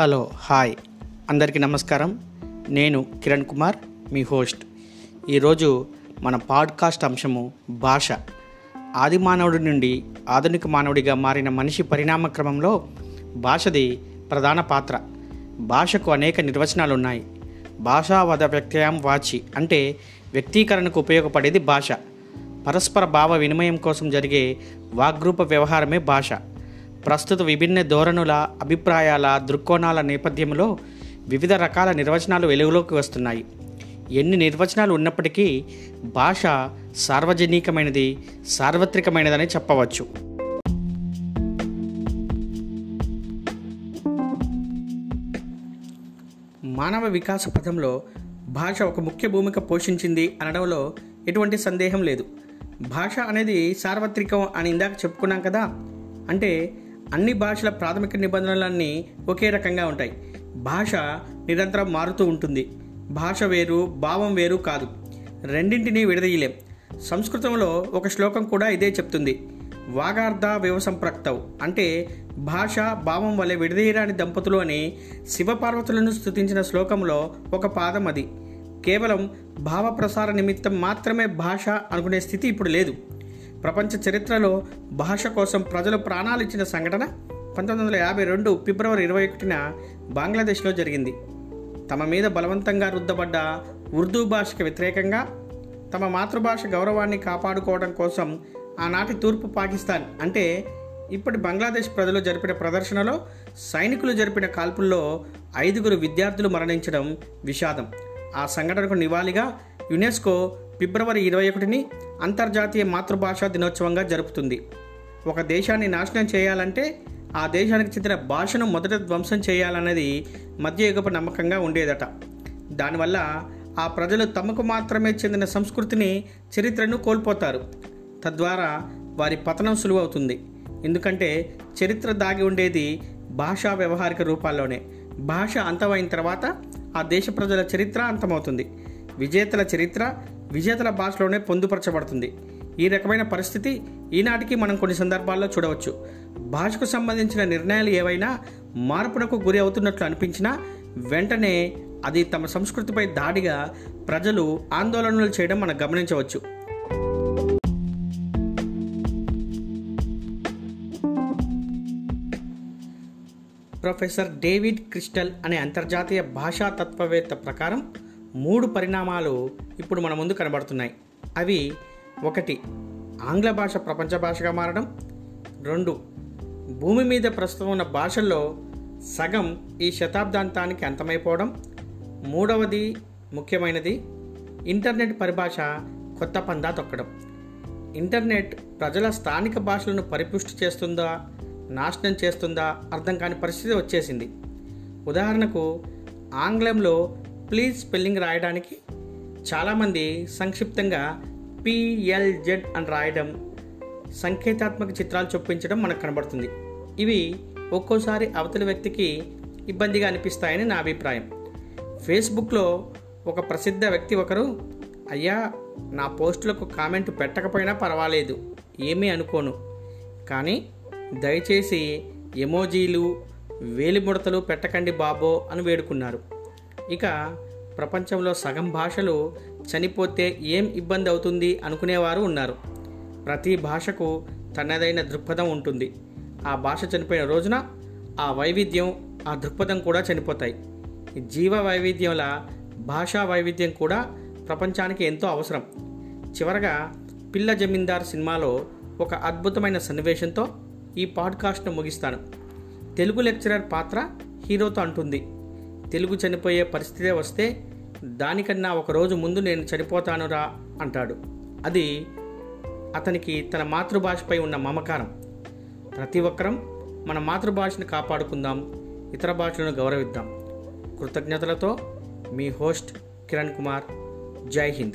Hello hi. అందరికీ నమస్కారం. నేను కిరణ్ కుమార్ మీ హోస్ట్. ఈరోజు మన పాడ్కాస్ట్ అంశము భాష. ఆది మానవుడి నుండి ఆధునిక మానవుడిగా మారిన మనిషి పరిణామ క్రమంలో భాషది ప్రధాన పాత్ర. భాషకు అనేక నిర్వచనాలు ఉన్నాయి భాషావద వ్యక్తయం వాచి అంటే వ్యక్తీకరణకు ఉపయోగపడేది భాష. పరస్పర భావ వినిమయం కోసం జరిగే వాగ్రూప వ్యవహారమే భాష. ప్రస్తుత విభిన్న ధోరణుల అభిప్రాయాల దృక్కోణాల నేపథ్యంలో వివిధ రకాల నిర్వచనాలు వెలుగులోకి వస్తున్నాయి. ఎన్ని నిర్వచనాలు ఉన్నప్పటికీ భాష సార్వజనికమైనది సార్వత్రికమైనదని చెప్పవచ్చు. మానవ వికాస పథంలో భాష ఒక ముఖ్య భూమిక పోషించింది అనడంలో ఎటువంటి సందేహం లేదు. భాష అనేది సార్వత్రికం అని ఇందాక చెప్పుకున్నాం కదా? అంటే అన్ని భాషల ప్రాథమిక నిబంధనలన్నీ ఒకే రకంగా ఉంటాయి. భాష నిరంతరం మారుతూ ఉంటుంది. భాష వేరు భావం వేరు కాదు. రెండింటినీ విడదీయలేం. సంస్కృతంలో ఒక శ్లోకం కూడా ఇదే చెప్తుంది. వాగార్థ వివసంప్రక్తవు అంటే భాష భావం వలె విడదీయరాని దంపతులు అని శివపార్వతులను స్థుతించిన శ్లోకంలో ఒక పాదం అది. కేవలం భావ ప్రసార నిమిత్తం మాత్రమే భాష అనుకునే స్థితి ఇప్పుడు లేదు. ప్రపంచ చరిత్రలో భాష కోసం ప్రజలు ప్రాణాలు ఇచ్చిన సంఘటన పంతొమ్మిది వందల యాభై రెండు ఫిబ్రవరి ఇరవై ఒకటిన బంగ్లాదేశ్లో జరిగింది. తమ మీద బలవంతంగా రుద్దబడ్డ ఉర్దూ భాషకు వ్యతిరేకంగా తమ మాతృభాష గౌరవాన్ని కాపాడుకోవడం కోసం ఆనాటి తూర్పు పాకిస్తాన్ అంటే ఇప్పటి బంగ్లాదేశ్ ప్రజలు జరిపిన ప్రదర్శనలో సైనికులు జరిపిన కాల్పుల్లో ఐదుగురు విద్యార్థులు మరణించడం విషాదం. ఆ సంఘటనకు నివాళిగా యునెస్కో ఫిబ్రవరి ఇరవై ఒకటిని అంతర్జాతీయ మాతృభాషా దినోత్సవంగా జరుపుతుంది. ఒక దేశాన్ని నాశనం చేయాలంటే ఆ దేశానికి చెందిన భాషను మొదట ధ్వంసం చేయాలన్నది మధ్యయుగపు నమ్మకంగా ఉండేదట. దానివల్ల ఆ ప్రజలు తమకు మాత్రమే చెందిన సంస్కృతిని చరిత్రను కోల్పోతారు. తద్వారా వారి పతనం సులువవుతుంది. ఎందుకంటే చరిత్ర దాగి ఉండేది భాషా వ్యవహారిక రూపాల్లోనే. భాష అంతమైన తర్వాత ఆ దేశ ప్రజల చరిత్ర అంతమవుతుంది. విజేతల చరిత్ర విజేతల భాషలోనే పొందుపరచబడుతుంది. ఈ రకమైన పరిస్థితి ఈనాటికి మనం కొన్ని సందర్భాల్లో చూడవచ్చు. భాషకు సంబంధించిన నిర్ణయాలు ఏవైనా మార్పునకు గురి అవుతున్నట్లు అనిపించినా వెంటనే అది తమ సంస్కృతిపై దాడిగా ప్రజలు ఆందోళనలు చేయడం మనం గమనించవచ్చు. ప్రొఫెసర్ డేవిడ్ క్రిస్టల్ అనే అంతర్జాతీయ భాషా తత్వవేత్త ప్రకారం మూడు పరిణామాలు ఇప్పుడు మన ముందు కనబడుతున్నాయి. అవి ఒకటి ఆంగ్ల భాష ప్రపంచ భాషగా మారడం. రెండు భూమి మీద ప్రస్తుతం ఉన్న భాషల్లో సగం ఈ శతాబ్దాంతానికి అంతమైపోవడం. మూడవది ముఖ్యమైనది ఇంటర్నెట్ పరిభాష కొత్త పందా తొక్కడం. ఇంటర్నెట్ ప్రజల స్థానిక భాషలను పరిపుష్టి చేస్తుందా నాశనం చేస్తుందా అర్థం కాని పరిస్థితి వచ్చేసింది. ఉదాహరణకు ఆంగ్లంలో ప్లీజ్ స్పెల్లింగ్ రాయడానికి చాలామంది సంక్షిప్తంగా పిఎల్జెడ్ అని రాయడం సంకేతాత్మక చిత్రాలు చొప్పించడం మనకు కనబడుతుంది. ఇవి ఒక్కోసారి అవతలి వ్యక్తికి ఇబ్బందిగా అనిపిస్తాయని నా అభిప్రాయం. ఫేస్బుక్లో ఒక ప్రసిద్ధ వ్యక్తి ఒకరు అయ్యా నా పోస్టులకు కామెంట్ పెట్టకపోయినా పర్వాలేదు ఏమీ అనుకోను. కానీ దయచేసి ఎమోజీలు వేలిముడతలు పెట్టకండి బాబో అని వేడుకున్నారు. ఇక ప్రపంచంలో సగం భాషలు చనిపోతే ఏం ఇబ్బంది అవుతుంది అనుకునేవారు ఉన్నారు. ప్రతి భాషకు తనదైన దృక్పథం ఉంటుంది. ఆ భాష చనిపోయిన రోజున ఆ వైవిధ్యం ఆ దృక్పథం కూడా చనిపోతాయి. జీవ వైవిధ్యంల భాషా వైవిధ్యం కూడా ప్రపంచానికి ఎంతో అవసరం. చివరగా పిల్ల జమీందార్ సినిమాలో ఒక అద్భుతమైన సన్నివేశంతో ఈ పాడ్కాస్ట్ను ముగిస్తాను. తెలుగు లెక్చరర్ పాత్ర హీరోతో అంటుంది. తెలుగు చనిపోయే పరిస్థితే వస్తే దానికన్నా ఒకరోజు ముందు నేను చనిపోతానురా అంటాడు. అది అతనికి తన మాతృభాషపై ఉన్న మమకారం. ప్రతి ఒక్కరం మన మాతృభాషను కాపాడుకుందాం ఇతర భాషలను గౌరవిద్దాం. కృతజ్ఞతలతో మీ హోస్ట్ కిరణ్ కుమార్. జై హింద్.